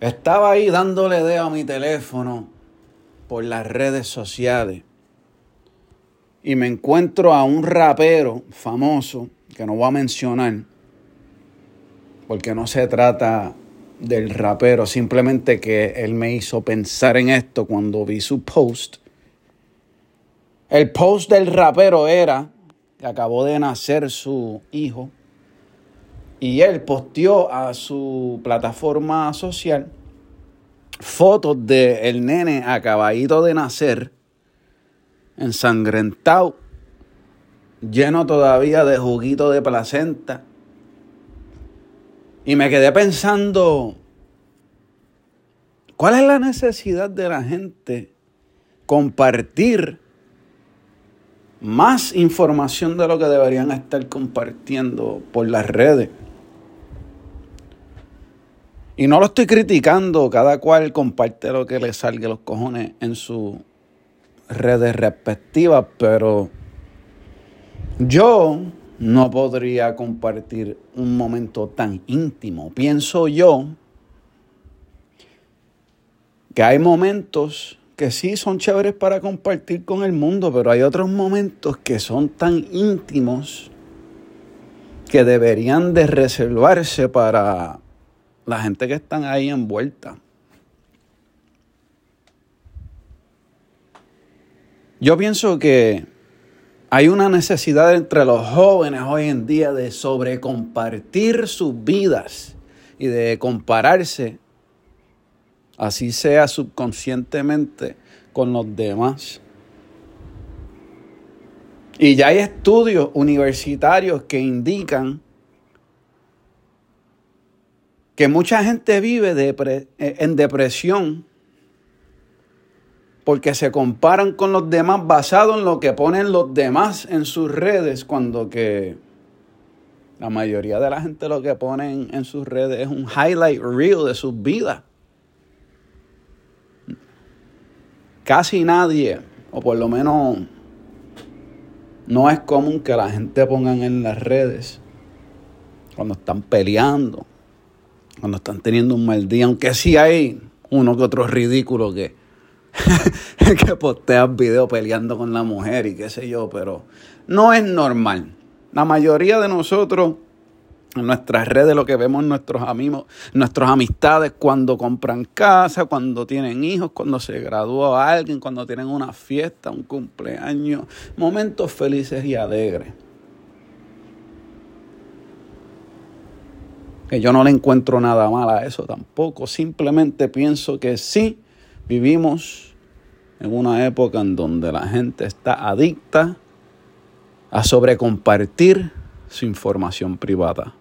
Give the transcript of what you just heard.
Estaba ahí dándole dedo a mi teléfono por las redes sociales y me encuentro a un rapero famoso que no voy a mencionar porque no se trata del rapero, simplemente que él me hizo pensar en esto cuando vi su post. El post del rapero era que acabó de nacer su hijo y él posteó a su plataforma social fotos del el nene acabadito de nacer, ensangrentado, lleno todavía de juguito de placenta. Y me quedé pensando, ¿cuál es la necesidad de la gente compartir más información de lo que deberían estar compartiendo por las redes? Y no lo estoy criticando, cada cual comparte lo que le salga los cojones en sus redes respectivas, pero yo no podría compartir un momento tan íntimo. Pienso yo que hay momentos que sí son chéveres para compartir con el mundo, pero hay otros momentos que son tan íntimos que deberían de reservarse para la gente que están ahí envuelta. Yo pienso que hay una necesidad entre los jóvenes hoy en día de sobrecompartir sus vidas y de compararse, así sea subconscientemente, con los demás. Y ya hay estudios universitarios que indican que mucha gente vive eh, en depresión porque se comparan con los demás basado en lo que ponen los demás en sus redes, cuando que la mayoría de la gente lo que ponen en sus redes es un highlight reel de sus vidas. Casi nadie, o por lo menos no es común que la gente pongan en las redes cuando están peleando, cuando están teniendo un mal día, aunque sí hay uno que otro ridículo que, que postean videos peleando con la mujer y qué sé yo, pero no es normal. La mayoría de nosotros en nuestras redes lo que vemos nuestros amigos, nuestras amistades cuando compran casa, cuando tienen hijos, cuando se gradúa alguien, cuando tienen una fiesta, un cumpleaños, momentos felices y alegres. Que yo no le encuentro nada mal a eso tampoco. Simplemente pienso que sí vivimos en una época en donde la gente está adicta a sobrecompartir su información privada.